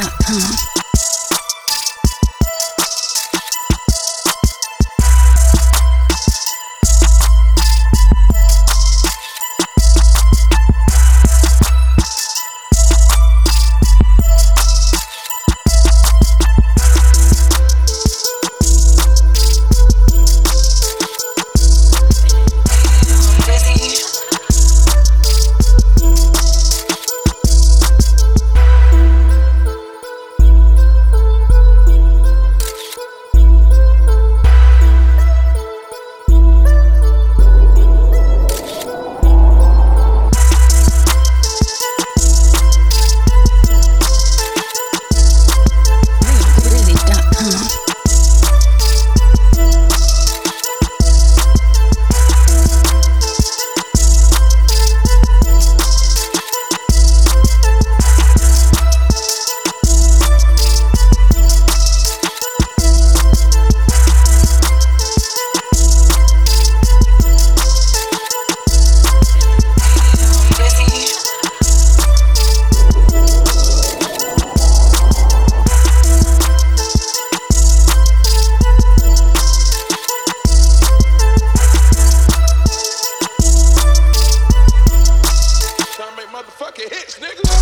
RadioBrizzy.com. motherfucking hits, nigga.